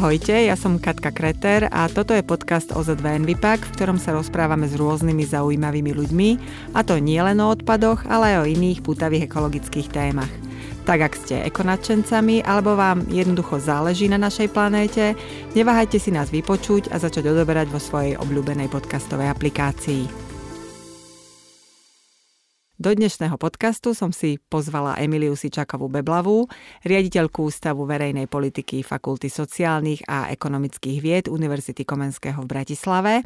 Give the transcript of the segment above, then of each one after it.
Ahojte, ja som Katka Kreter a toto je podcast OZV Envipak, v ktorom sa rozprávame s rôznymi zaujímavými ľuďmi, a to nie len o odpadoch, ale aj o iných pútavých ekologických témach. Tak ak ste ekonačencami alebo vám jednoducho záleží na našej planéte, neváhajte si nás vypočuť a začať odoberať vo svojej obľúbenej podcastovej aplikácii. Do dnešného podcastu som si pozvala Emiliu Sičakovú Beblavú, riaditeľku Ústavu verejnej politiky Fakulty sociálnych a ekonomických vied Univerzity Komenského v Bratislave,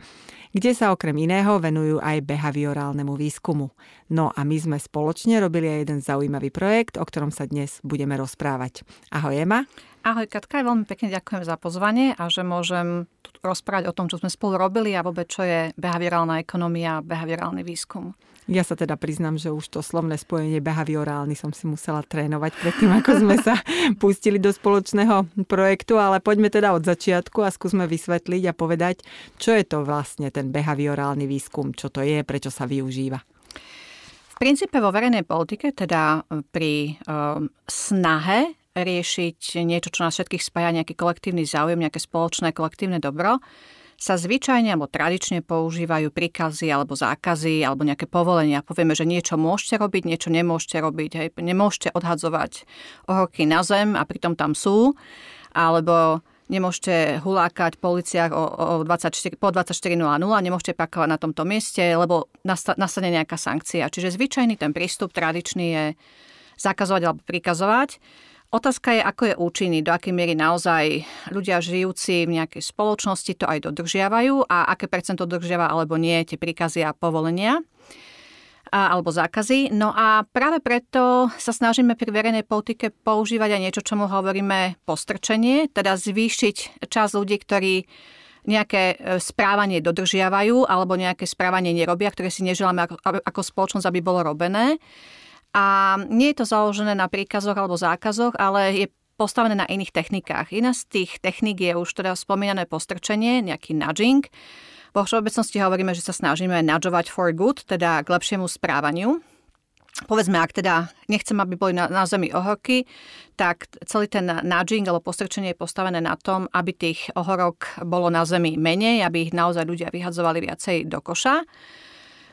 kde sa okrem iného venujú aj behaviorálnemu výskumu. No a my sme spoločne robili aj jeden zaujímavý projekt, o ktorom sa dnes budeme rozprávať. Ahoj Ema. Ahoj Katka, veľmi pekne ďakujem za pozvanie a že môžem rozprávať o tom, čo sme spolu robili a vôbec čo je behaviorálna ekonomia a behaviorálny výskum. Ja sa teda priznám, že už to slovné spojenie behaviorálny som si musela trénovať predtým, ako sme sa pustili do spoločného projektu, ale poďme teda od začiatku a skúsme vysvetliť a povedať, čo je to vlastne ten behaviorálny výskum, čo to je, prečo sa využíva. V princípe vo verejnej politike, teda pri um, snahe riešiť niečo, čo nás všetkých spája, nejaký kolektívny záujem, nejaké spoločné kolektívne dobro, sa zvyčajne alebo tradične používajú príkazy alebo zákazy alebo nejaké povolenia. Povieme, že niečo môžete robiť, niečo nemôžete robiť. Hej. Nemôžete odhadzovať ohorky na zem a pritom tam sú. Alebo nemôžete hulákať policiách o, o 24, po 24.00, nemôžete pakovať na tomto mieste, lebo nastane nejaká sankcia. Čiže zvyčajný ten prístup tradičný je zakazovať alebo prikazovať. Otázka je, ako je účinný, do akej miery naozaj ľudia žijúci v nejakej spoločnosti to aj dodržiavajú a aké percento dodržiava alebo nie tie príkazy a povolenia alebo zákazy. No a práve preto sa snažíme pri verejnej politike používať aj niečo, čomu hovoríme postrčenie, teda zvýšiť čas ľudí, ktorí nejaké e, správanie dodržiavajú alebo nejaké správanie nerobia, ktoré si neželáme ako, ako spoločnosť, aby bolo robené. A nie je to založené na príkazoch alebo zákazoch, ale je postavené na iných technikách. Iná z tých techník je už teda spomínané postrčenie, nejaký nudging. Vo všeobecnosti hovoríme, že sa snažíme nudžovať for good, teda k lepšiemu správaniu. Povedzme, ak teda nechcem, aby boli na, na zemi ohorky, tak celý ten nudging alebo postrčenie je postavené na tom, aby tých ohorok bolo na zemi menej, aby ich naozaj ľudia vyhadzovali viacej do koša.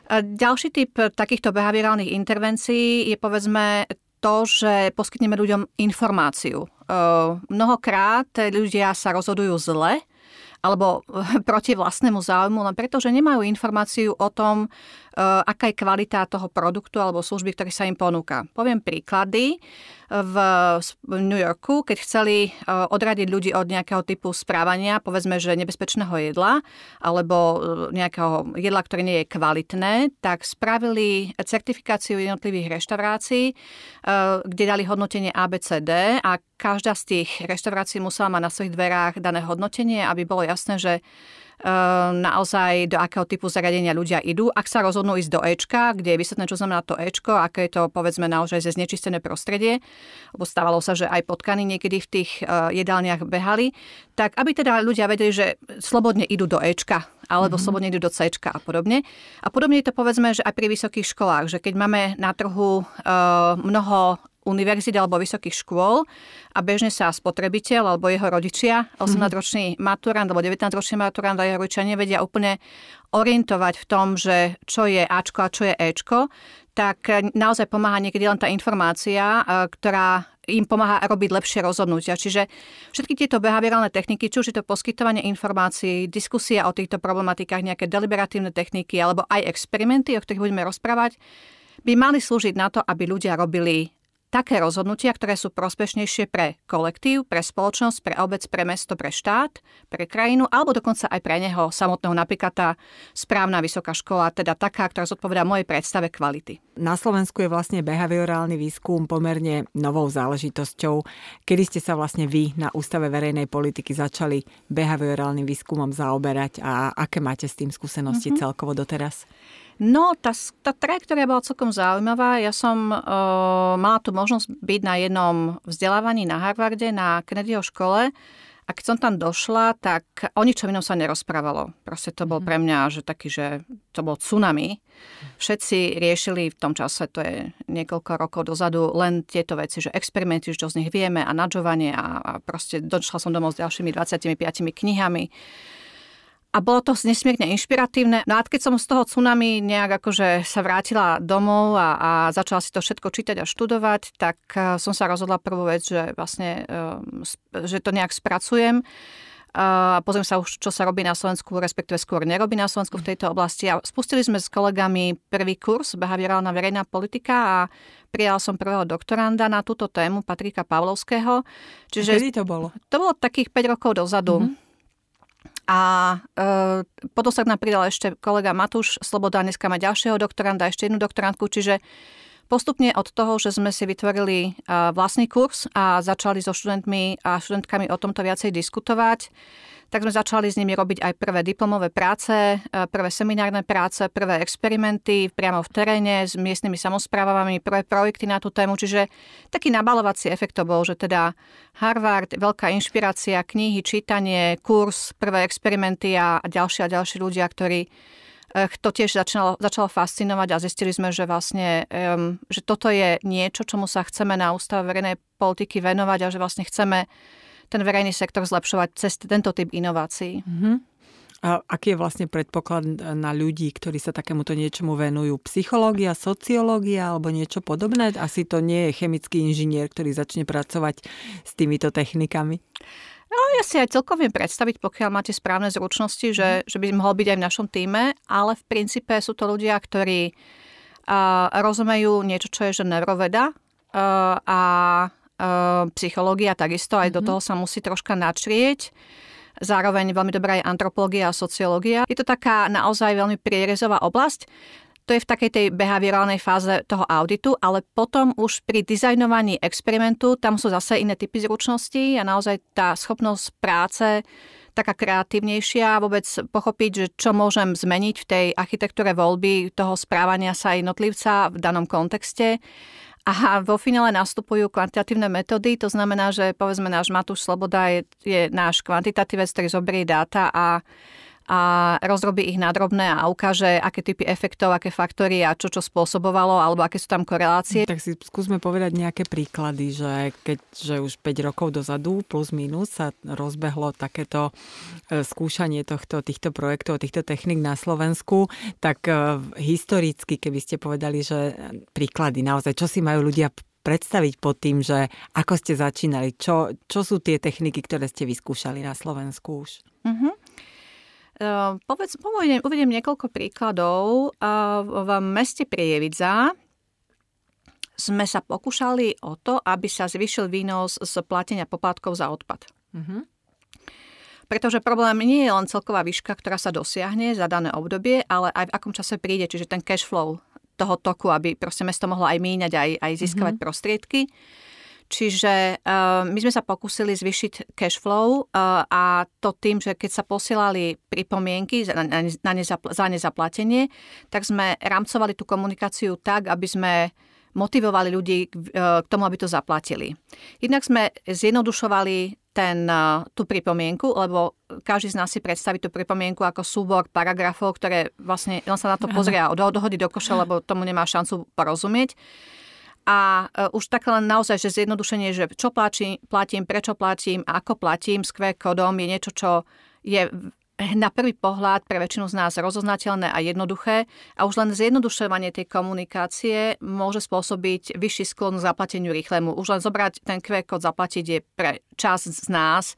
Ďalší typ takýchto behaviorálnych intervencií je povedzme to, že poskytneme ľuďom informáciu. Mnohokrát ľudia sa rozhodujú zle alebo proti vlastnému záujmu, len preto, že nemajú informáciu o tom, aká je kvalita toho produktu alebo služby, ktorý sa im ponúka. Poviem príklady v New Yorku, keď chceli e, odradiť ľudí od nejakého typu správania, povedzme, že nebezpečného jedla alebo e, nejakého jedla, ktoré nie je kvalitné, tak spravili certifikáciu jednotlivých reštaurácií, e, kde dali hodnotenie ABCD a každá z tých reštaurácií musela mať na svojich dverách dané hodnotenie, aby bolo jasné, že naozaj do akého typu zariadenia ľudia idú. Ak sa rozhodnú ísť do Ečka, kde je vysvetlené, čo znamená to Ečko, aké je to povedzme naozaj ze znečistené prostredie, lebo stávalo sa, že aj potkany niekedy v tých uh, jedálniach behali, tak aby teda ľudia vedeli, že slobodne idú do Ečka alebo mm-hmm. slobodne idú do C a podobne. A podobne je to povedzme, že aj pri vysokých školách, že keď máme na trhu uh, mnoho univerzít alebo vysokých škôl a bežne sa spotrebiteľ alebo jeho rodičia, 18-ročný maturant alebo 19-ročný maturant a jeho rodičia nevedia úplne orientovať v tom, že čo je Ačko a čo je Ečko, tak naozaj pomáha niekedy len tá informácia, e, ktorá im pomáha robiť lepšie rozhodnutia. Čiže všetky tieto behaviorálne techniky, či už je to poskytovanie informácií, diskusia o týchto problematikách, nejaké deliberatívne techniky alebo aj experimenty, o ktorých budeme rozprávať, by mali slúžiť na to, aby ľudia robili také rozhodnutia, ktoré sú prospešnejšie pre kolektív, pre spoločnosť, pre obec, pre mesto, pre štát, pre krajinu, alebo dokonca aj pre neho samotného, napríklad tá správna vysoká škola, teda taká, ktorá zodpovedá mojej predstave kvality. Na Slovensku je vlastne behaviorálny výskum pomerne novou záležitosťou. Kedy ste sa vlastne vy na Ústave verejnej politiky začali behaviorálnym výskumom zaoberať a aké máte s tým skúsenosti mm-hmm. celkovo doteraz? No, tá, tá trajektória bola celkom zaujímavá. Ja som uh, mala tu možnosť byť na jednom vzdelávaní na Harvarde, na Kennedyho škole a A keď som tam došla, tak o ničom inom sa nerozprávalo. Proste to bol mhm. pre mňa, že taký, že to bol tsunami. Všetci riešili v tom čase, to je niekoľko rokov dozadu, len tieto veci, že experimenty, čo z nich vieme a nadžovanie a, a proste došla som domov s ďalšími 25 knihami a bolo to nesmierne inšpiratívne. No a keď som z toho tsunami nejak akože sa vrátila domov a, a začala si to všetko čítať a študovať, tak eh, som sa rozhodla prvú vec, že vlastne, eh, že to nejak spracujem a pozriem sa už, čo sa robí na Slovensku, respektíve skôr nerobí na Slovensku v tejto oblasti. A spustili sme s kolegami prvý kurz Behaviorálna verejná politika a prijal som prvého doktoranda na túto tému Patrika Pavlovského. Čiže Kedy to bolo? To bolo takých 5 rokov dozadu. Mm-hmm. A e, potom sa nám pridal ešte kolega Matúš Sloboda, dneska má ďalšieho doktoranda, ešte jednu doktorantku, čiže postupne od toho, že sme si vytvorili e, vlastný kurz a začali so študentmi a študentkami o tomto viacej diskutovať, tak sme začali s nimi robiť aj prvé diplomové práce, e, prvé seminárne práce, prvé experimenty priamo v teréne s miestnymi samozprávami, prvé projekty na tú tému. Čiže taký nabalovací efekt to bol, že teda Harvard, veľká inšpirácia, knihy, čítanie, kurz, prvé experimenty a ďalší a ďalší ľudia, ktorí e, to tiež začalo, začalo fascinovať a zistili sme, že vlastne, um, že toto je niečo, čomu sa chceme na ústave verejnej politiky venovať a že vlastne chceme ten verejný sektor zlepšovať cez tento typ inovácií. Mm-hmm. A aký je vlastne predpoklad na ľudí, ktorí sa takémuto niečomu venujú? Psychológia, sociológia alebo niečo podobné? Asi to nie je chemický inžinier, ktorý začne pracovať s týmito technikami. No, ja si aj celkom viem predstaviť, pokiaľ máte správne zručnosti, že, že by mohol byť aj v našom týme, ale v princípe sú to ľudia, ktorí uh, rozumejú niečo, čo je že neuroveda uh, a psychológia takisto, aj mm-hmm. do mhm. toho sa musí troška načrieť. Zároveň veľmi dobrá je antropológia a sociológia. Je to taká naozaj veľmi prierezová oblasť. To je v takej tej behaviorálnej fáze toho auditu, ale potom už pri dizajnovaní experimentu, tam sú zase iné typy zručností a naozaj tá schopnosť práce taká kreatívnejšia, vôbec pochopiť, že čo môžem zmeniť v tej architektúre voľby toho správania sa jednotlivca v danom kontexte a vo finále nastupujú kvantitatívne metódy, to znamená, že povedzme náš Matúš Sloboda je, je náš kvantitatívec, ktorý zoberie dáta a a rozrobí ich na drobné a ukáže, aké typy efektov, aké faktory a čo čo spôsobovalo, alebo aké sú tam korelácie. Tak si skúsme povedať nejaké príklady, že keď že už 5 rokov dozadu plus minus sa rozbehlo takéto e, skúšanie tohto, týchto projektov, týchto technik na Slovensku, tak e, historicky, keby ste povedali, že príklady naozaj, čo si majú ľudia predstaviť pod tým, že ako ste začínali, čo, čo sú tie techniky, ktoré ste vyskúšali na Slovensku už? Uh-huh. Ehm, povedz, uvediem, uvediem niekoľko príkladov. V meste Prievidza sme sa pokúšali o to, aby sa zvyšil výnos z platenia poplatkov za odpad. Mm-hmm. Pretože problém nie je len celková výška, ktorá sa dosiahne za dané obdobie, ale aj v akom čase príde, čiže ten cash flow toho toku, aby proste mesto mohlo aj míňať, aj, aj získavať mm-hmm. prostriedky. Čiže uh, my sme sa pokúsili zvyšiť cash flow uh, a to tým, že keď sa posielali pripomienky za, na, na nezapl- za nezaplatenie, tak sme rámcovali tú komunikáciu tak, aby sme motivovali ľudí k, uh, k tomu, aby to zaplatili. Jednak sme zjednodušovali ten, tú pripomienku, lebo každý z nás si predstaví tú pripomienku ako súbor paragrafov, ktoré vlastne, on sa na to pozrie a dohodí do koša, lebo tomu nemá šancu porozumieť. A e, už tak len naozaj, že zjednodušenie, že čo platím, platím, prečo platím, ako platím s QR kódom je niečo, čo je na prvý pohľad pre väčšinu z nás rozoznateľné a jednoduché a už len zjednodušovanie tej komunikácie môže spôsobiť vyšší sklon k zaplateniu rýchlemu. Už len zobrať ten QR kód zaplatiť je pre čas z nás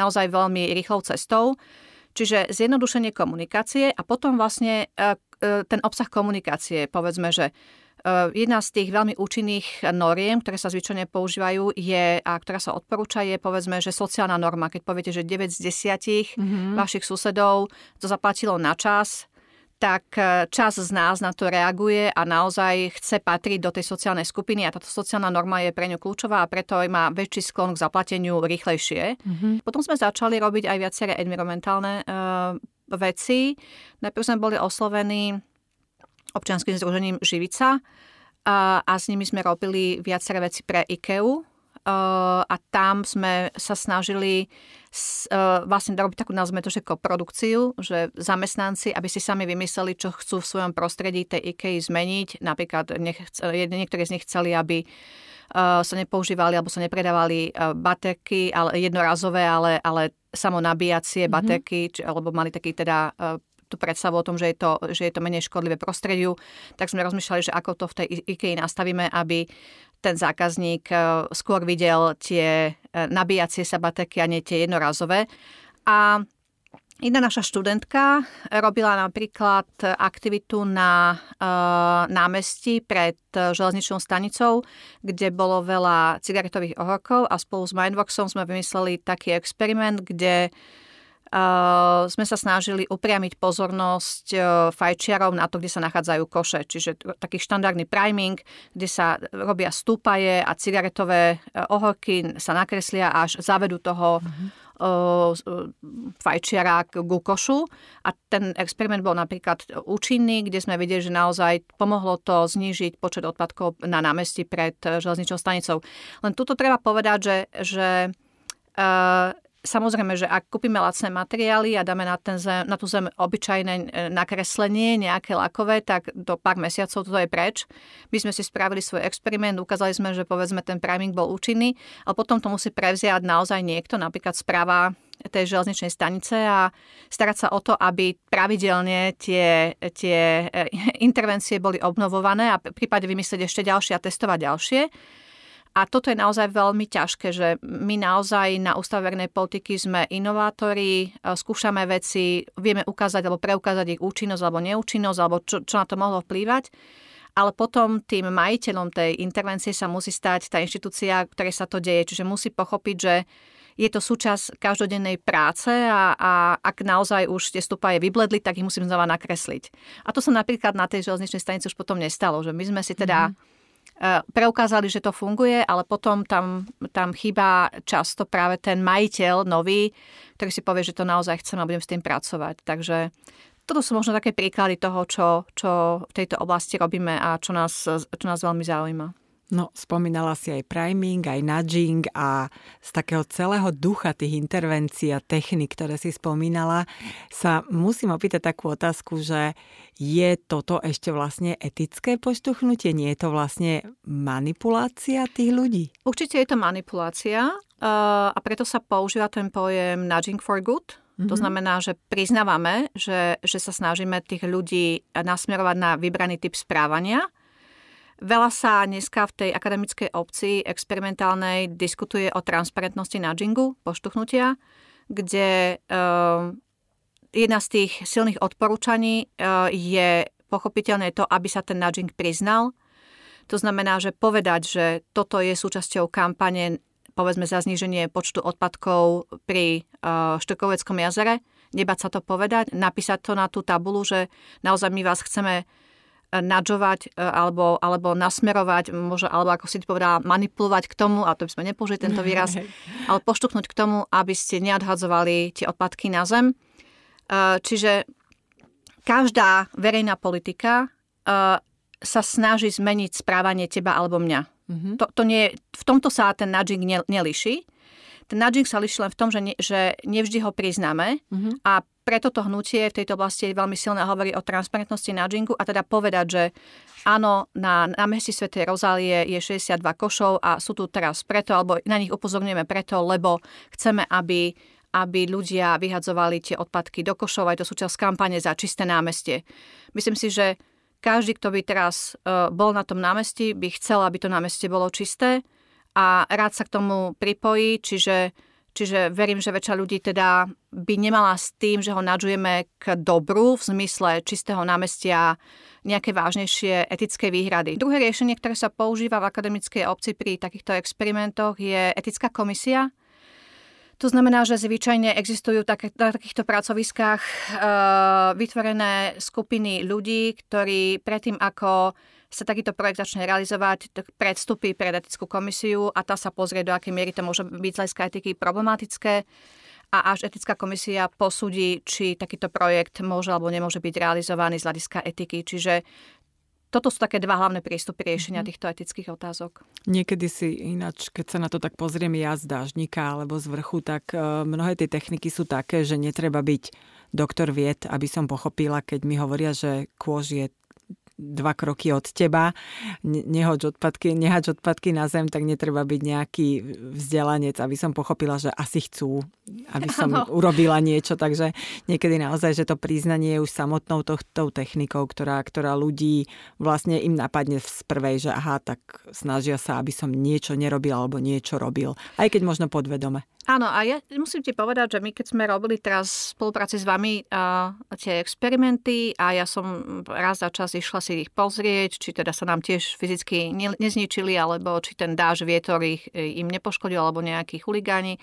naozaj veľmi rýchlou cestou. Čiže zjednodušenie komunikácie a potom vlastne e, e, ten obsah komunikácie, povedzme, že jedna z tých veľmi účinných noriem, ktoré sa zvyčajne používajú, je, a ktorá sa odporúča, je povedzme, že sociálna norma. Keď poviete, že 9 z 10 mm-hmm. vašich susedov to zaplatilo na čas, tak eh, čas z nás na to reaguje a naozaj chce patriť do tej sociálnej skupiny a táto sociálna norma je pre ňu kľúčová a preto aj má väčší sklon k zaplateniu rýchlejšie. Mm-hmm. Potom sme začali robiť aj viaceré environmentálne uh, veci. Najprv sme boli oslovení občianským združením Živica a, a s nimi sme robili viaceré veci pre IKEA a tam sme sa snažili vlastne robiť takú, nazveme to, že koprodukciu, že zamestnanci, aby si sami vymysleli, čo chcú v svojom prostredí tej IKEA zmeniť. Napríklad niektorí z nich chceli, aby sa nepoužívali alebo sa nepredávali baterky ale jednorazové, ale, ale samonabíjacie mm-hmm. baterky, či, alebo mali taký teda tú predstavu o tom, že je to, že je to menej škodlivé prostrediu, tak sme rozmýšľali, že ako to v tej IKEA nastavíme, aby ten zákazník e, skôr videl tie e, nabíjacie sa baterky a nie tie jednorazové. A Jedna naša študentka robila napríklad aktivitu na e, námestí pred železničnou stanicou, kde bolo veľa cigaretových ohorkov a spolu s Mindboxom sme vymysleli taký experiment, kde Uh, sme sa snažili upriamiť pozornosť uh, fajčiarov na to, kde sa nachádzajú koše. Čiže taký štandardný priming, kde sa robia stúpaje a cigaretové uh, ohorky sa nakreslia až zavedú toho uh-huh. fajčiara k košu. A ten experiment bol napríklad účinný, kde sme videli, že naozaj pomohlo to znížiť počet odpadkov na námestí pred železničnou stanicou. Len tuto treba povedať, že, že Samozrejme, že ak kúpime lacné materiály a dáme na, ten zem, na tú zem obyčajné e, nakreslenie, nejaké lakové, tak do pár mesiacov to je preč. My sme si spravili svoj experiment, ukázali sme, že povedzme ten priming bol účinný, ale potom to musí prevziať naozaj niekto, napríklad správa tej železničnej stanice a starať sa o to, aby pravidelne tie, tie e, intervencie boli obnovované a prípade vymyslieť ešte ďalšie a testovať ďalšie. A toto je naozaj veľmi ťažké, že my naozaj na Ústave verejnej politiky sme inovátori, e, skúšame veci, vieme ukázať alebo preukázať ich účinnosť alebo neúčinnosť, alebo čo, čo na to mohlo vplývať. Ale potom tým majiteľom tej intervencie sa musí stať tá inštitúcia, ktorej sa to deje. Čiže musí pochopiť, že je to súčasť každodennej práce a, a ak naozaj už tie stupaje vybledli, tak ich musím znova nakresliť. A to sa napríklad na tej železničnej stanici už potom nestalo, že my sme si teda mm-hmm preukázali, že to funguje, ale potom tam, tam chýba často práve ten majiteľ nový, ktorý si povie, že to naozaj chcem a budem s tým pracovať. Takže toto sú možno také príklady toho, čo, čo v tejto oblasti robíme a čo nás, čo nás veľmi zaujíma. No, spomínala si aj priming, aj nudging a z takého celého ducha tých intervencií a technik, ktoré si spomínala, sa musím opýtať takú otázku, že je toto ešte vlastne etické poštuchnutie? Nie je to vlastne manipulácia tých ľudí? Určite je to manipulácia a preto sa používa ten pojem nudging for good, Mm-hmm. To mhm. znamená, že priznávame, že, že sa snažíme tých ľudí nasmerovať na vybraný typ správania Veľa sa dneska v tej akademickej obci experimentálnej diskutuje o transparentnosti nudgingu, poštuchnutia, kde uh, jedna z tých silných odporúčaní uh, je pochopiteľné to, aby sa ten nudging priznal. To znamená, že povedať, že toto je súčasťou kampane povedzme za zníženie počtu odpadkov pri uh, Štokoveckom jazere, nebať sa to povedať, napísať to na tú tabulu, že naozaj my vás chceme nadžovať e, alebo, alebo nasmerovať, možno, alebo ako si povedala, manipulovať k tomu, a to by sme nepoužili tento výraz, ale poštuknúť k tomu, aby ste neodhadzovali tie odpadky na zem. E, čiže každá verejná politika e, sa snaží zmeniť správanie teba alebo mňa. Mm-hmm. To, to nie, v tomto sa ten nudging neliší. Ten nudging sa liší len v tom, že, ne, že nevždy ho priznáme mm-hmm. a preto to hnutie v tejto oblasti je veľmi silné a hovorí o transparentnosti nudgingu a teda povedať, že áno, na námestí Svetej Rozálie je 62 košov a sú tu teraz preto, alebo na nich upozorňujeme preto, lebo chceme, aby aby ľudia vyhadzovali tie odpadky do košov, aj to súčasť kampane za čisté námestie. Myslím si, že každý, kto by teraz uh, bol na tom námestí, by chcel, aby to námestie bolo čisté a rád sa k tomu pripojí, čiže Čiže verím, že väčšina ľudí teda by nemala s tým, že ho nadžujeme k dobru v zmysle čistého námestia nejaké vážnejšie etické výhrady. Druhé riešenie, ktoré sa používa v akademickej obci pri takýchto experimentoch, je etická komisia. To znamená, že zvyčajne existujú také, na takýchto pracoviskách e, vytvorené skupiny ľudí, ktorí predtým, ako sa takýto projekt začne realizovať, predstupí pred etickú komisiu a tá sa pozrie, do akej miery to môže byť z hľadiska etiky problematické a až etická komisia posúdi, či takýto projekt môže alebo nemôže byť realizovaný z hľadiska etiky. Čiže toto sú také dva hlavné prístupy riešenia mm-hmm. týchto etických otázok. Niekedy si ináč, keď sa na to tak pozriem ja z dážnika alebo z vrchu, tak uh, mnohé tie techniky sú také, že netreba byť doktor vied, aby som pochopila, keď mi hovoria, že kôž je dva kroky od teba, nehoď odpadky, nehač odpadky na zem, tak netreba byť nejaký vzdelanec, aby som pochopila, že asi chcú, aby som ano. urobila niečo. Takže niekedy naozaj, že to priznanie je už samotnou tou technikou, ktorá, ktorá ľudí vlastne im napadne z prvej, že aha, tak snažia sa, aby som niečo nerobil alebo niečo robil. Aj keď možno podvedome. Áno, a ja musím ti povedať, že my keď sme robili teraz v spolupráci s vami uh, tie experimenty a ja som raz za čas išla si ich pozrieť, či teda sa nám tiež fyzicky ne, nezničili, alebo či ten dáž vietor ich, e, im nepoškodil, alebo nejakí chuligáni.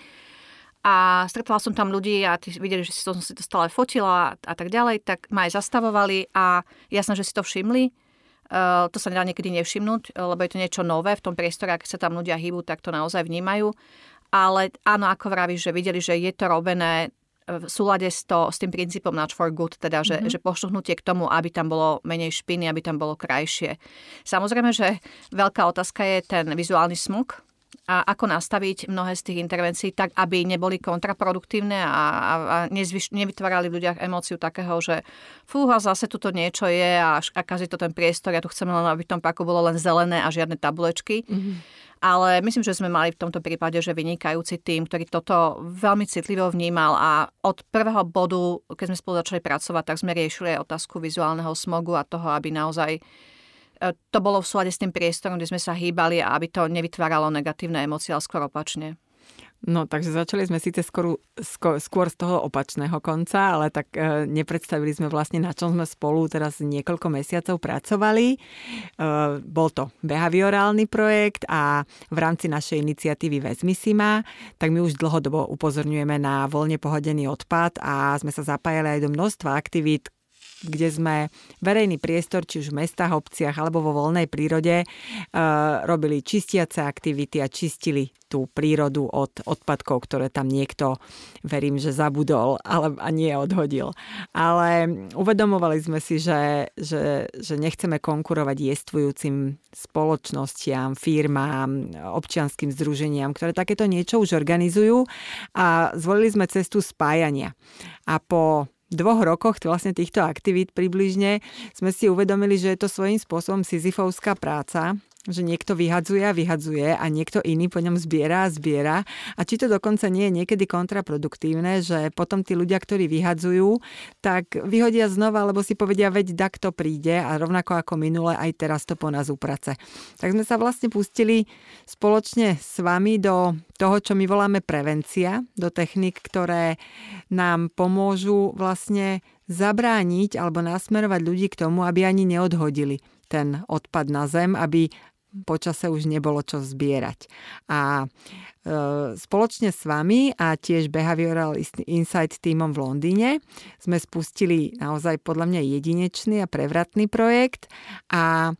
A stretla som tam ľudí a tí videli, že si to, som si to stále fotila a tak ďalej, tak ma aj zastavovali a jasné, že si to všimli. Uh, to sa nedá niekedy nevšimnúť, lebo je to niečo nové v tom priestore, ak sa tam ľudia hýbu, tak to naozaj vnímajú ale áno, ako vravíš, že videli, že je to robené v súlade s, to, s tým princípom Not for Good, teda že, mm-hmm. že poštuhnutie k tomu, aby tam bolo menej špiny, aby tam bolo krajšie. Samozrejme, že veľká otázka je ten vizuálny smuk, a ako nastaviť mnohé z tých intervencií tak, aby neboli kontraproduktívne a, a, a nezvyš, nevytvárali v ľuďoch emóciu takého, že fúha, zase tuto niečo je a, a kazí to ten priestor, ja tu chcem len, aby v tom paku bolo len zelené a žiadne tablečky. Mm-hmm. Ale myslím, že sme mali v tomto prípade, že vynikajúci tým, ktorý toto veľmi citlivo vnímal a od prvého bodu, keď sme spolu začali pracovať, tak sme riešili aj otázku vizuálneho smogu a toho, aby naozaj e, to bolo v súlade s tým priestorom, kde sme sa hýbali a aby to nevytváralo negatívne emócie, ale skôr opačne. No, takže začali sme síce skôr, skôr, z toho opačného konca, ale tak e, nepredstavili sme vlastne, na čom sme spolu teraz niekoľko mesiacov pracovali. E, bol to behaviorálny projekt a v rámci našej iniciatívy Vezmi si ma, tak my už dlhodobo upozorňujeme na voľne pohodený odpad a sme sa zapájali aj do množstva aktivít, kde sme verejný priestor, či už v mestách, obciach alebo vo voľnej prírode, e, robili čistiace aktivity a čistili tú prírodu od odpadkov, ktoré tam niekto, verím, že zabudol ale, a nie odhodil. Ale uvedomovali sme si, že, že, že nechceme konkurovať jestvujúcim spoločnostiam, firmám, občianským združeniam, ktoré takéto niečo už organizujú a zvolili sme cestu spájania. A po dvoch rokoch vlastne týchto aktivít približne sme si uvedomili, že je to svojím spôsobom sizifovská práca, že niekto vyhadzuje a vyhadzuje a niekto iný po ňom zbiera a zbiera. A či to dokonca nie je niekedy kontraproduktívne, že potom tí ľudia, ktorí vyhadzujú, tak vyhodia znova, lebo si povedia, veď tak to príde a rovnako ako minule, aj teraz to po nás uprace. Tak sme sa vlastne pustili spoločne s vami do toho, čo my voláme prevencia, do technik, ktoré nám pomôžu vlastne zabrániť alebo nasmerovať ľudí k tomu, aby ani neodhodili ten odpad na zem, aby počase už nebolo čo zbierať. A e, spoločne s vami a tiež Behavioral Insight týmom v Londýne sme spustili naozaj podľa mňa jedinečný a prevratný projekt a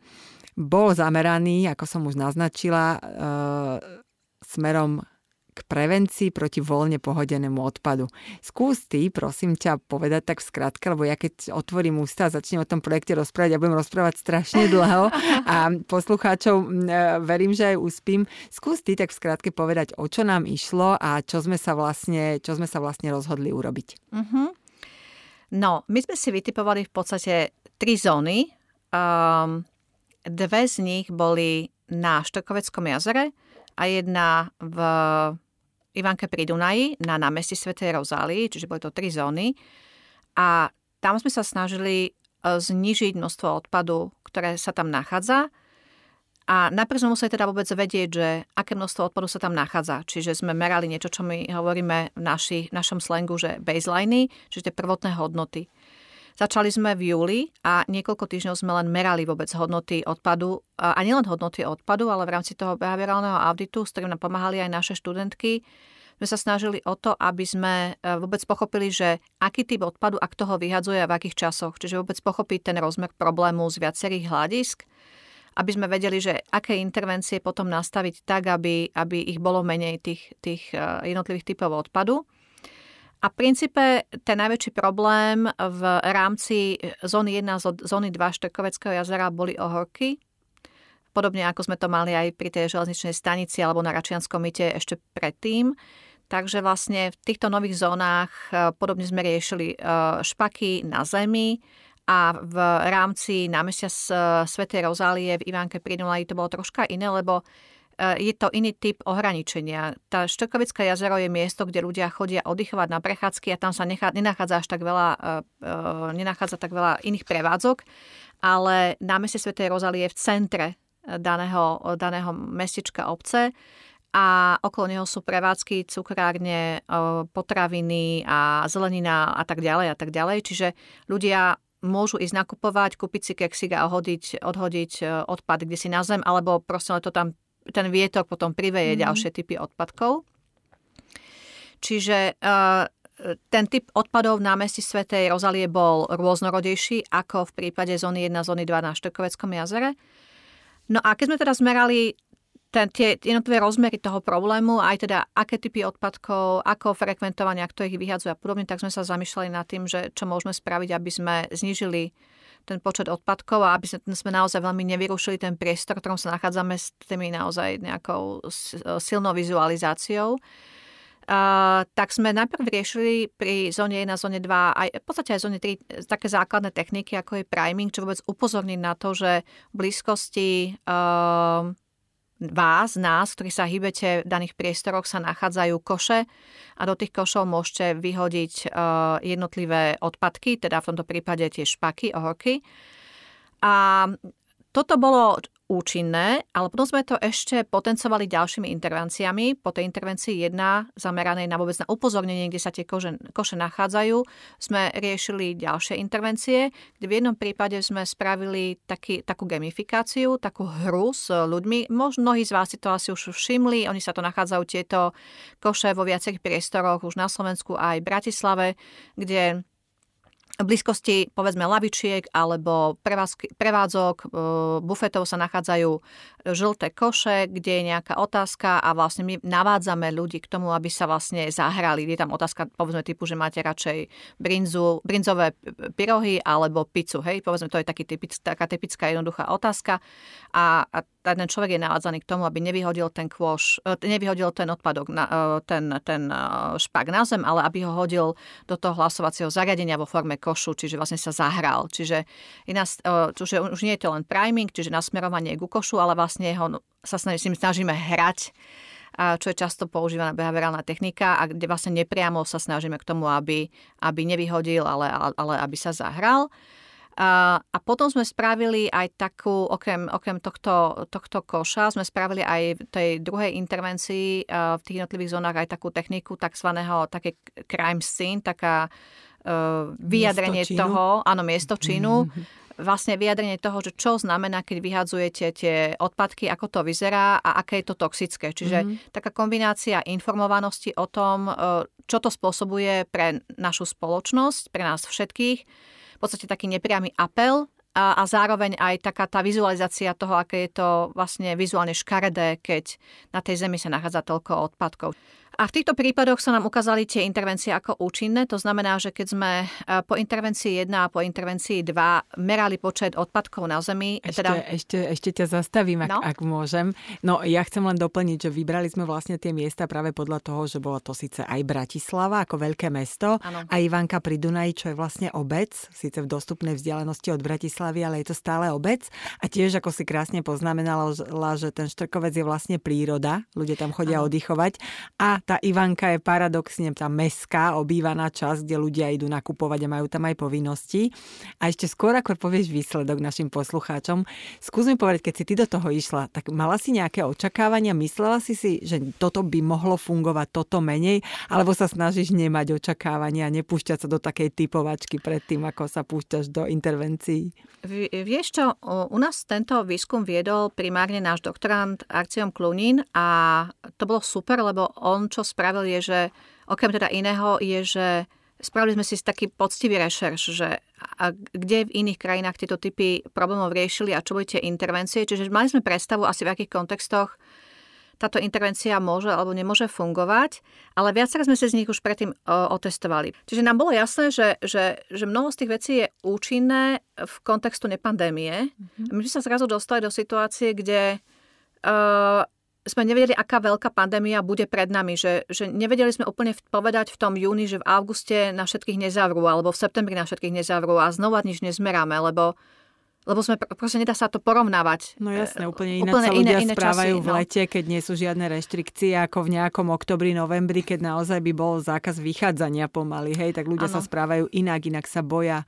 bol zameraný, ako som už naznačila, e, smerom k prevencii proti voľne pohodenému odpadu. Skús ty, prosím ťa, povedať tak v skratke, lebo ja keď otvorím ústa a začnem o tom projekte rozprávať, ja budem rozprávať strašne dlho a poslucháčov e, verím, že aj uspím. Skús ty tak v skratke povedať, o čo nám išlo a čo sme sa vlastne, čo sme sa vlastne rozhodli urobiť. Uh-huh. No, my sme si vytipovali v podstate tri zóny. Um, dve z nich boli na Štokoveckom jazere a jedna v Ivanke pri Dunaji na námestí Svetej Rozálii, čiže boli to tri zóny. A tam sme sa snažili e, znižiť množstvo odpadu, ktoré sa tam nachádza. A najprv sme museli teda vôbec vedieť, že aké množstvo odpadu sa tam nachádza. Čiže sme merali niečo, čo my hovoríme v naši, našom slangu, že baseliny, čiže tie prvotné hodnoty. Začali sme v júli a niekoľko týždňov sme len merali vôbec hodnoty odpadu. A nielen hodnoty odpadu, ale v rámci toho behaviorálneho auditu, s ktorým nám pomáhali aj naše študentky, sme sa snažili o to, aby sme e, vôbec pochopili, že aký typ odpadu a kto ho vyhadzuje a v akých časoch. Čiže vôbec pochopiť ten rozmer problému z viacerých hľadisk, aby sme vedeli, že aké intervencie potom nastaviť tak, aby, aby ich bolo menej tých, tých e, jednotlivých typov odpadu. A v princípe ten najväčší problém v rámci zóny 1 a zóny 2 Štrkoveckého jazera boli ohorky. Podobne ako sme to mali aj pri tej železničnej stanici alebo na Račianskom myte ešte predtým. Takže vlastne v týchto nových zónach e, podobne sme riešili e, špaky na zemi a v rámci námestia Svetej Rozálie v Ivánke pri Dunaj to bolo troška iné, lebo je to iný typ ohraničenia. Tá Štrkovické jazero je miesto, kde ľudia chodia oddychovať na prechádzky a tam sa nechá, nenachádza až tak veľa, uh, nenachádza tak veľa iných prevádzok, ale námestie Svetej Rozalie je v centre daného, daného mestečka obce a okolo neho sú prevádzky, cukrárne, potraviny a zelenina a tak ďalej a tak ďalej. Čiže ľudia môžu ísť nakupovať, kúpiť si keksik a odhodiť, odhodiť odpad kde si na zem, alebo proste to tam ten vietor potom priveje mm. ďalšie typy odpadkov. Čiže uh, ten typ odpadov na mesti Svetej Rozalie bol rôznorodejší ako v prípade zóny 1 zóny 2 na Štekoveckom jazere. No a keď sme teda zmerali ten, tie jednotlivé rozmery toho problému, aj teda aké typy odpadkov, ako frekventovania, kto ich vyhadzuje a podobne, tak sme sa zamýšľali nad tým, že čo môžeme spraviť, aby sme znížili ten počet odpadkov a aby sme, naozaj veľmi nevyrušili ten priestor, v ktorom sa nachádzame s tými naozaj nejakou silnou vizualizáciou. Uh, tak sme najprv riešili pri zóne 1 a zóne 2 aj v podstate aj zóne 3 také základné techniky, ako je priming, čo vôbec upozorniť na to, že v blízkosti uh, vás, nás, ktorí sa hýbete v daných priestoroch, sa nachádzajú koše a do tých košov môžete vyhodiť e, jednotlivé odpadky, teda v tomto prípade tie špaky, ohorky. A toto bolo účinné, ale potom sme to ešte potencovali ďalšími intervenciami. Po tej intervencii jedna zameranej na vôbec na upozornenie, kde sa tie kože, koše nachádzajú, sme riešili ďalšie intervencie, kde v jednom prípade sme spravili taký, takú gamifikáciu, takú hru s ľuďmi. Možno mnohí z vás si to asi už všimli, oni sa to nachádzajú tieto koše vo viacerých priestoroch už na Slovensku aj v Bratislave, kde blízkosti povedzme lavičiek alebo prevádzok, e, bufetov sa nachádzajú žlté koše, kde je nejaká otázka a vlastne my navádzame ľudí k tomu, aby sa vlastne zahrali. Je tam otázka povedzme typu, že máte radšej brinzu, brinzové pyrohy alebo pizzu. Hej, povedzme, to je taký typic, taká typická jednoduchá otázka. A, a ten človek je navádzaný k tomu, aby nevyhodil ten kôš, e, nevyhodil ten odpadok, na, e, ten, ten špak na zem, ale aby ho hodil do toho hlasovacieho zariadenia vo forme košu, čiže vlastne sa zahral. Čiže iná, čiže už nie je to len priming, čiže nasmerovanie ku košu, ale vlastne ho sa snažíme, snažíme hrať čo je často používaná behaviorálna technika a kde vlastne nepriamo sa snažíme k tomu, aby, aby nevyhodil, ale, ale aby sa zahral. A, a potom sme spravili aj takú, okrem, okrem tohto, tohto koša, sme spravili aj v tej druhej intervencii v tých jednotlivých zónach aj takú techniku takzvaného také crime scene, taká uh, vyjadrenie miesto toho, áno, miesto činu, mm-hmm vlastne vyjadrenie toho, že čo znamená, keď vyhadzujete tie odpadky, ako to vyzerá a aké je to toxické. Čiže mm-hmm. taká kombinácia informovanosti o tom, čo to spôsobuje pre našu spoločnosť, pre nás všetkých. V podstate taký nepriamy apel a, a zároveň aj taká tá vizualizácia toho, aké je to vlastne vizuálne škaredé, keď na tej zemi sa nachádza toľko odpadkov. A v týchto prípadoch sa nám ukázali tie intervencie ako účinné. To znamená, že keď sme e, po intervencii 1 a po intervencii 2 merali počet odpadkov na Zemi. Ešte, teda... ešte, ešte ťa zastavím, ak, no? ak môžem. No ja chcem len doplniť, že vybrali sme vlastne tie miesta práve podľa toho, že bola to síce aj Bratislava ako veľké mesto ano. a Ivanka pri Dunaji, čo je vlastne obec, síce v dostupnej vzdialenosti od Bratislavy, ale je to stále obec. A tiež, ako si krásne poznamenala, že ten Štrkovec je vlastne príroda, ľudia tam chodia ano. oddychovať a tá Ivanka je paradoxne tá mestská obývaná časť, kde ľudia idú nakupovať a majú tam aj povinnosti. A ešte skôr, ako povieš výsledok našim poslucháčom, skús mi povedať, keď si ty do toho išla, tak mala si nejaké očakávania, myslela si si, že toto by mohlo fungovať, toto menej, alebo sa snažíš nemať očakávania, nepúšťať sa do takej typovačky pred tým, ako sa púšťaš do intervencií? Vieš čo, u nás tento výskum viedol primárne náš doktorant Arciom Klunin a to bolo super, lebo on čo spravil je, že okrem teda iného je, že spravili sme si taký poctivý rešerš, že a kde v iných krajinách tieto typy problémov riešili a čo boli tie intervencie. Čiže mali sme predstavu asi v akých kontextoch táto intervencia môže alebo nemôže fungovať, ale viacero sme si z nich už predtým otestovali. Čiže nám bolo jasné, že, že, že mnoho z tých vecí je účinné v kontextu nepandémie. Mm-hmm. My sme sa zrazu dostali do situácie, kde uh, sme nevedeli, aká veľká pandémia bude pred nami, že, že nevedeli sme úplne povedať v tom júni, že v auguste na všetkých nezavrú, alebo v septembri na všetkých nezavrú a znova nič nezmeráme, lebo lebo sme, proste nedá sa to porovnávať. No jasné, úplne iné úplne sa ľudia iné, iné správajú časy, v no. lete, keď nie sú žiadne reštrikcie, ako v nejakom oktobri, novembri, keď naozaj by bol zákaz vychádzania pomaly, hej, tak ľudia ano. sa správajú inak, inak sa boja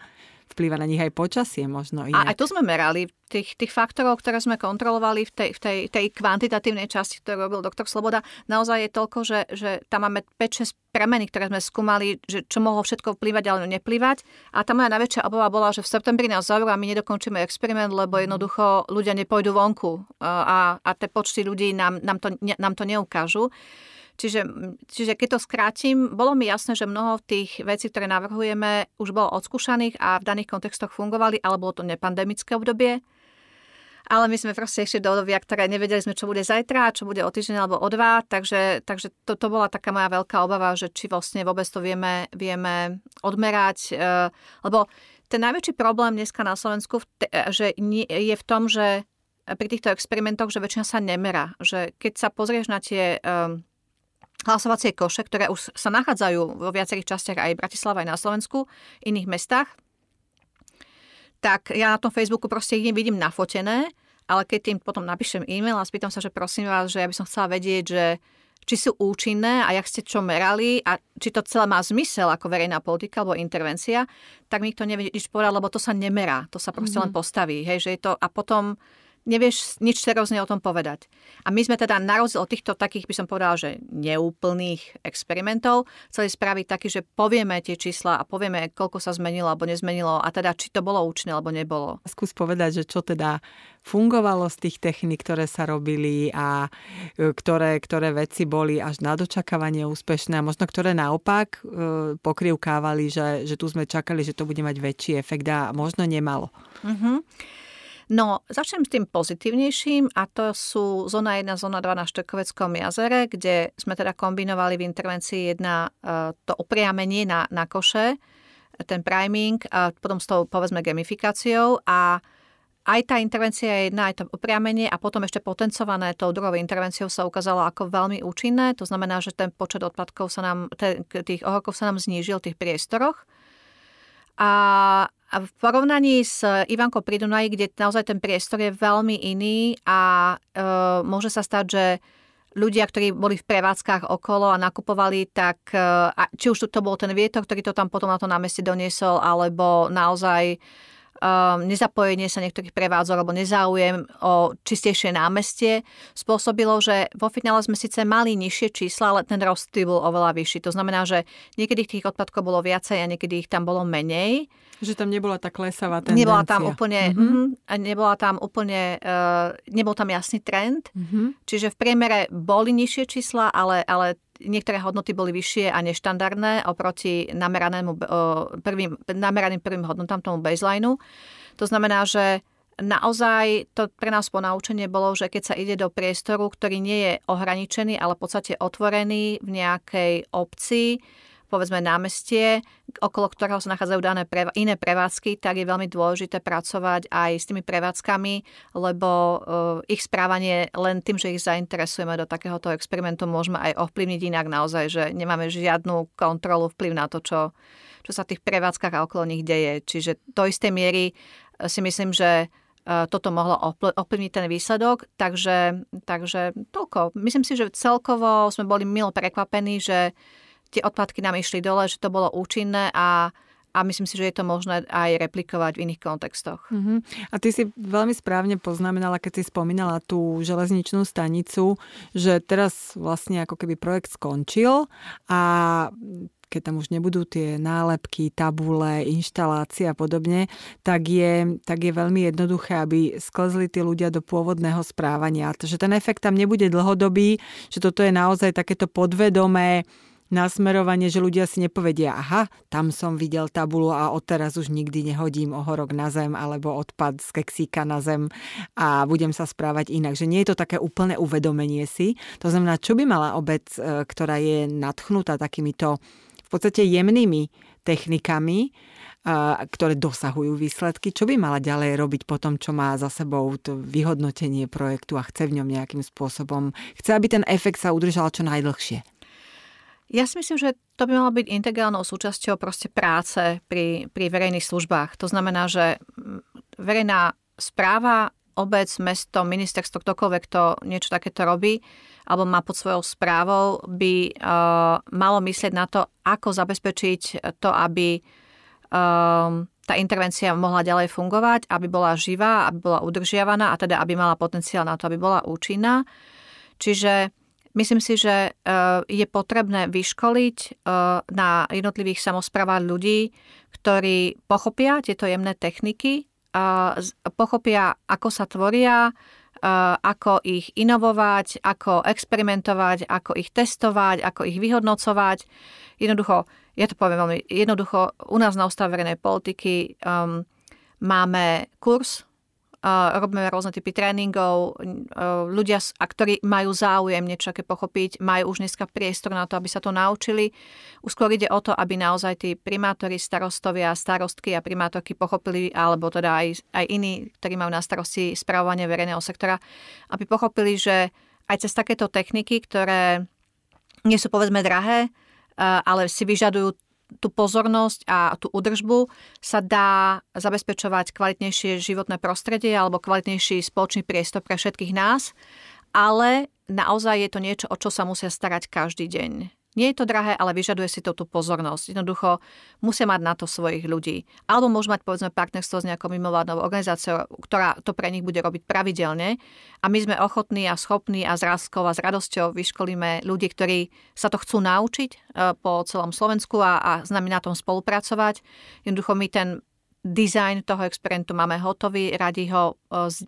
vplýva na nich aj počasie možno. Inak. A aj to sme merali. Tých, tých faktorov, ktoré sme kontrolovali v tej, v tej, tej kvantitatívnej časti, ktorú robil doktor Sloboda, naozaj je toľko, že, že tam máme 5-6 premeny, ktoré sme skúmali, že čo mohlo všetko vplývať, ale neplývať. A tá moja najväčšia obava bola, že v septembri nás zavrú a my nedokončíme experiment, lebo mhm. jednoducho ľudia nepôjdu vonku a, a tie počty ľudí nám, nám, to, nám to neukážu. Čiže, čiže keď to skrátim, bolo mi jasné, že mnoho tých vecí, ktoré navrhujeme, už bolo odskúšaných a v daných kontextoch fungovali, alebo bolo to nepandemické obdobie. Ale my sme proste ešte do obdobia, ktoré nevedeli sme, čo bude zajtra, čo bude o týždeň alebo o dva, takže, takže to, to bola taká moja veľká obava, že či vlastne vôbec to vieme, vieme odmerať. E, lebo ten najväčší problém dneska na Slovensku že je v tom, že pri týchto experimentoch, že väčšina sa nemerá. Že keď sa pozrieš na tie um, hlasovacie koše, ktoré už sa nachádzajú vo viacerých častiach aj v Bratislave, aj na Slovensku, iných mestách, tak ja na tom Facebooku proste ich vidím nafotené, ale keď tým potom napíšem e-mail a spýtam sa, že prosím vás, že ja by som chcela vedieť, že či sú účinné a jak ste čo merali a či to celé má zmysel ako verejná politika alebo intervencia, tak mi to nevie nič povedať, lebo to sa nemerá, to sa proste mm-hmm. len postaví. Hej, že je to, a potom nevieš nič seriózne o tom povedať. A my sme teda na rozdiel od týchto takých, by som povedala, že neúplných experimentov chceli spraviť taký, že povieme tie čísla a povieme, koľko sa zmenilo alebo nezmenilo a teda či to bolo účinné alebo nebolo. Skús povedať, že čo teda fungovalo z tých techník, ktoré sa robili a e, ktoré, ktoré veci boli až na dočakávanie úspešné a možno ktoré naopak e, pokrivkávali, že, že tu sme čakali, že to bude mať väčší efekt a možno nemalo. Uh-huh. No, začnem s tým pozitívnejším a to sú zóna 1, zóna 2 na Štekoveckom jazere, kde sme teda kombinovali v intervencii jedna e, to opriamenie na, na koše, ten priming a potom s tou povedzme gamifikáciou a aj tá intervencia je jedna, aj to opriamenie a potom ešte potencované tou druhou intervenciou sa ukázalo ako veľmi účinné. To znamená, že ten počet odpadkov sa nám, tých ohorkov sa nám znížil v tých priestoroch. A a v porovnaní s Ivankou pri Dunaji, kde naozaj ten priestor je veľmi iný a e, môže sa stať, že ľudia, ktorí boli v prevádzkach okolo a nakupovali, tak e, či už to bol ten vietor, ktorý to tam potom na to námestie doniesol, alebo naozaj nezapojenie sa niektorých prevádzok alebo nezáujem o čistejšie námestie spôsobilo, že vo finále sme síce mali nižšie čísla, ale ten rozptyl bol oveľa vyšší. To znamená, že niekedy tých odpadkov bolo viacej a niekedy ich tam bolo menej. Že tam nebola tá klesavá tendencia. Nebola tam úplne, mm-hmm. a nebola tam úplne, uh, nebol tam jasný trend. Mm-hmm. Čiže v priemere boli nižšie čísla, ale, ale niektoré hodnoty boli vyššie a neštandardné oproti nameranému, prvým, nameraným prvým hodnotám tomu baselineu. To znamená, že naozaj to pre nás ponaučenie bolo, že keď sa ide do priestoru, ktorý nie je ohraničený, ale v podstate otvorený v nejakej obci, povedzme námestie, okolo ktorého sa nachádzajú dané preva- iné prevádzky, tak je veľmi dôležité pracovať aj s tými prevádzkami, lebo uh, ich správanie len tým, že ich zainteresujeme do takéhoto experimentu, môžeme aj ovplyvniť inak naozaj, že nemáme žiadnu kontrolu, vplyv na to, čo, čo sa v tých prevádzkach a okolo nich deje. Čiže do istej miery eh, si myslím, že eh, toto mohlo ovplyvniť ten výsledok. Takže, takže toľko. Myslím si, že celkovo sme boli milo prekvapení, že tie odpadky nám išli dole, že to bolo účinné a a myslím si, že je to možné aj replikovať v iných kontextoch. Uh-huh. A ty si veľmi správne poznamenala, keď si spomínala tú železničnú stanicu, že teraz vlastne ako keby projekt skončil a keď tam už nebudú tie nálepky, tabule, inštalácie a podobne, tak je, tak je veľmi jednoduché, aby sklzli tí ľudia do pôvodného správania. Takže ten efekt tam nebude dlhodobý, že toto je naozaj takéto podvedomé nasmerovanie, že ľudia si nepovedia, aha, tam som videl tabulu a odteraz už nikdy nehodím ohorok na zem alebo odpad z keksíka na zem a budem sa správať inak. Že nie je to také úplné uvedomenie si. To znamená, čo by mala obec, e, ktorá je nadchnutá takýmito v podstate jemnými technikami, ktoré dosahujú výsledky, čo by mala ďalej robiť po tom, čo má za sebou to vyhodnotenie projektu a chce v ňom nejakým spôsobom, chce, aby ten efekt sa udržal čo najdlhšie. Ja si myslím, že to by malo byť integrálnou súčasťou proste práce pri, pri verejných službách. To znamená, že verejná správa, obec, mesto, ministerstvo, ktokoľvek to niečo takéto robí, alebo má pod svojou správou, by uh, malo myslieť na to, ako zabezpečiť to, aby um, tá intervencia mohla ďalej fungovať, aby bola živá, aby bola udržiavaná a teda aby mala potenciál na to, aby bola účinná. Čiže Myslím si, že e, je potrebné vyškoliť e, na jednotlivých samozprávach ľudí, ktorí pochopia tieto jemné techniky, pochopia, ako sa tvoria, e, ako ich inovovať, ako experimentovať, ako ich testovať, ako ich vyhodnocovať. Jednoducho, ja to poviem veľmi jednoducho, u nás na Ústave verejnej politiky um, máme kurz robíme rôzne typy tréningov. Ľudia, a ktorí majú záujem niečo také pochopiť, majú už dneska priestor na to, aby sa to naučili. Už skôr ide o to, aby naozaj tí primátori, starostovia, starostky a primátorky pochopili, alebo teda aj, aj iní, ktorí majú na starosti spravovanie verejného sektora, aby pochopili, že aj cez takéto techniky, ktoré nie sú povedzme drahé, ale si vyžadujú tú pozornosť a tú udržbu sa dá zabezpečovať kvalitnejšie životné prostredie alebo kvalitnejší spoločný priestor pre všetkých nás, ale naozaj je to niečo, o čo sa musia starať každý deň. Nie je to drahé, ale vyžaduje si to tú pozornosť. Jednoducho musia mať na to svojich ľudí. Alebo môžu mať povedzme partnerstvo s nejakou mimovládnou organizáciou, ktorá to pre nich bude robiť pravidelne. A my sme ochotní a schopní a s ráskou a s radosťou vyškolíme ľudí, ktorí sa to chcú naučiť e, po celom Slovensku a, a s nami na tom spolupracovať. Jednoducho my ten Design toho experimentu máme hotový, radi ho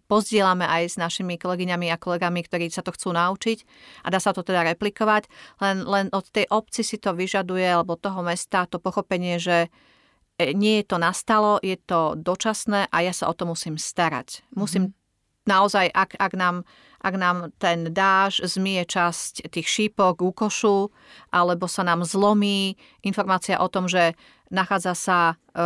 pozdielame aj s našimi kolegyňami a kolegami, ktorí sa to chcú naučiť a dá sa to teda replikovať. Len, len od tej obci si to vyžaduje, alebo toho mesta, to pochopenie, že e, nie je to nastalo, je to dočasné a ja sa o to musím starať. Musím mm-hmm. naozaj, ak, ak, nám, ak nám ten dáž zmie časť tých šípok, úkošu, alebo sa nám zlomí informácia o tom, že nachádza sa e,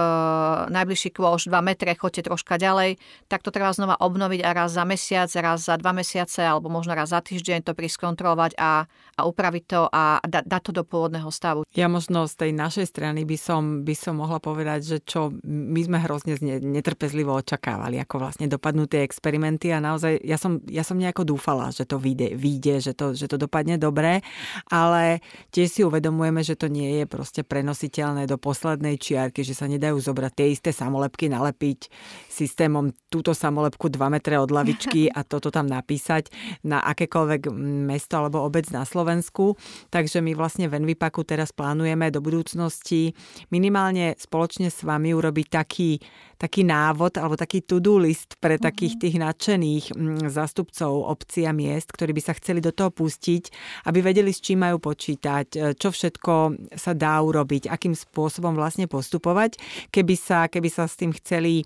najbližší kôž 2 metre, choďte troška ďalej, tak to treba znova obnoviť a raz za mesiac, raz za dva mesiace alebo možno raz za týždeň to prísť kontrolovať a, a upraviť to a da, dať to do pôvodného stavu. Ja možno z tej našej strany by som, by som mohla povedať, že čo my sme hrozne netrpezlivo očakávali, ako vlastne dopadnú tie experimenty a naozaj ja som, ja som nejako dúfala, že to vyjde, vyjde že, to, že to dopadne dobre, ale tiež si uvedomujeme, že to nie je proste prenositeľné do poslednej čiarky, že sa nedajú zobrať tie isté samolepky, nalepiť systémom túto samolepku 2 metre od lavičky a toto tam napísať na akékoľvek mesto alebo obec na Slovensku. Takže my vlastne v Envipaku teraz plánujeme do budúcnosti minimálne spoločne s vami urobiť taký taký návod alebo taký to-do list pre takých tých nadšených mm, zástupcov obcí a miest, ktorí by sa chceli do toho pustiť, aby vedeli, s čím majú počítať, e, čo všetko sa dá urobiť, akým spôsobom vlastne postupovať, keby sa, keby sa s tým chceli e,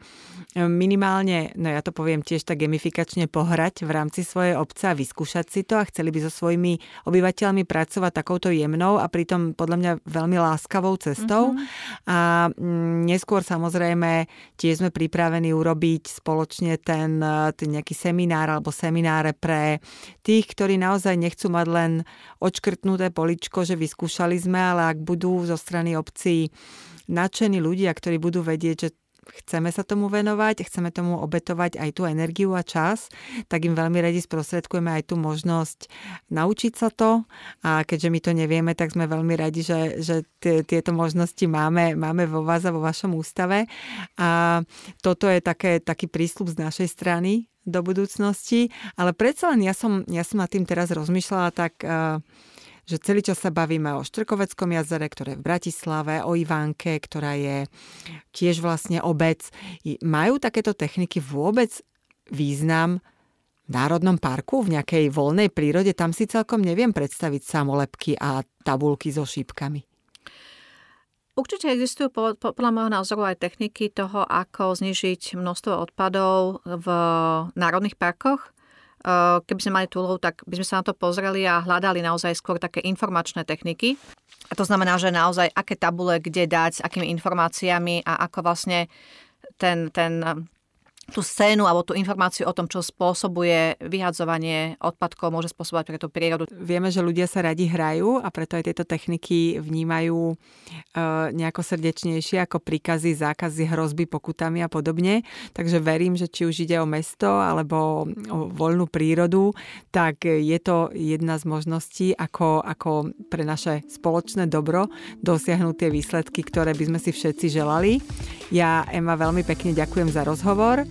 minimálne, no ja to poviem tiež tak gamifikačne pohrať v rámci svojej obce a vyskúšať si to a chceli by so svojimi obyvateľmi pracovať takouto jemnou a pritom podľa mňa veľmi láskavou cestou. Uh-huh. A mm, neskôr samozrejme Tiež sme pripravení urobiť spoločne ten, ten nejaký seminár alebo semináre pre tých, ktorí naozaj nechcú mať len odškrtnuté poličko, že vyskúšali sme, ale ak budú zo strany obcí nadšení ľudia, ktorí budú vedieť, že chceme sa tomu venovať, chceme tomu obetovať aj tú energiu a čas, tak im veľmi radi sprostredkujeme aj tú možnosť naučiť sa to. A keďže my to nevieme, tak sme veľmi radi, že, že t- tieto možnosti máme, máme vo vás a vo vašom ústave. A toto je také, taký prísľub z našej strany do budúcnosti, ale predsa len ja som, ja som nad tým teraz rozmýšľala tak uh, že celý čas sa bavíme o Štrkoveckom jazere, ktoré je v Bratislave, o Ivánke, ktorá je tiež vlastne obec. Majú takéto techniky vôbec význam národnom parku, v nejakej voľnej prírode, tam si celkom neviem predstaviť samolepky a tabulky so šípkami. Určite existujú podľa môjho názoru aj techniky toho, ako znižiť množstvo odpadov v národných parkoch. Keby sme mali túlov, tak by sme sa na to pozreli a hľadali naozaj skôr také informačné techniky. A to znamená, že naozaj aké tabule kde dať, s akými informáciami a ako vlastne ten, ten tú scénu alebo tú informáciu o tom, čo spôsobuje vyhadzovanie odpadkov, môže spôsobovať pre tú prírodu. Vieme, že ľudia sa radi hrajú a preto aj tieto techniky vnímajú e, nejako srdečnejšie ako príkazy, zákazy, hrozby, pokutami a podobne. Takže verím, že či už ide o mesto alebo o voľnú prírodu, tak je to jedna z možností, ako, ako pre naše spoločné dobro dosiahnuť tie výsledky, ktoré by sme si všetci želali. Ja, Ema, veľmi pekne ďakujem za rozhovor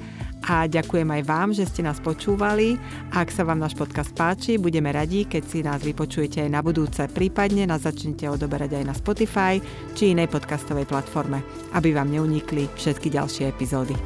a ďakujem aj vám, že ste nás počúvali. Ak sa vám náš podcast páči, budeme radi, keď si nás vypočujete aj na budúce, prípadne nás začnete odoberať aj na Spotify či inej podcastovej platforme, aby vám neunikli všetky ďalšie epizódy.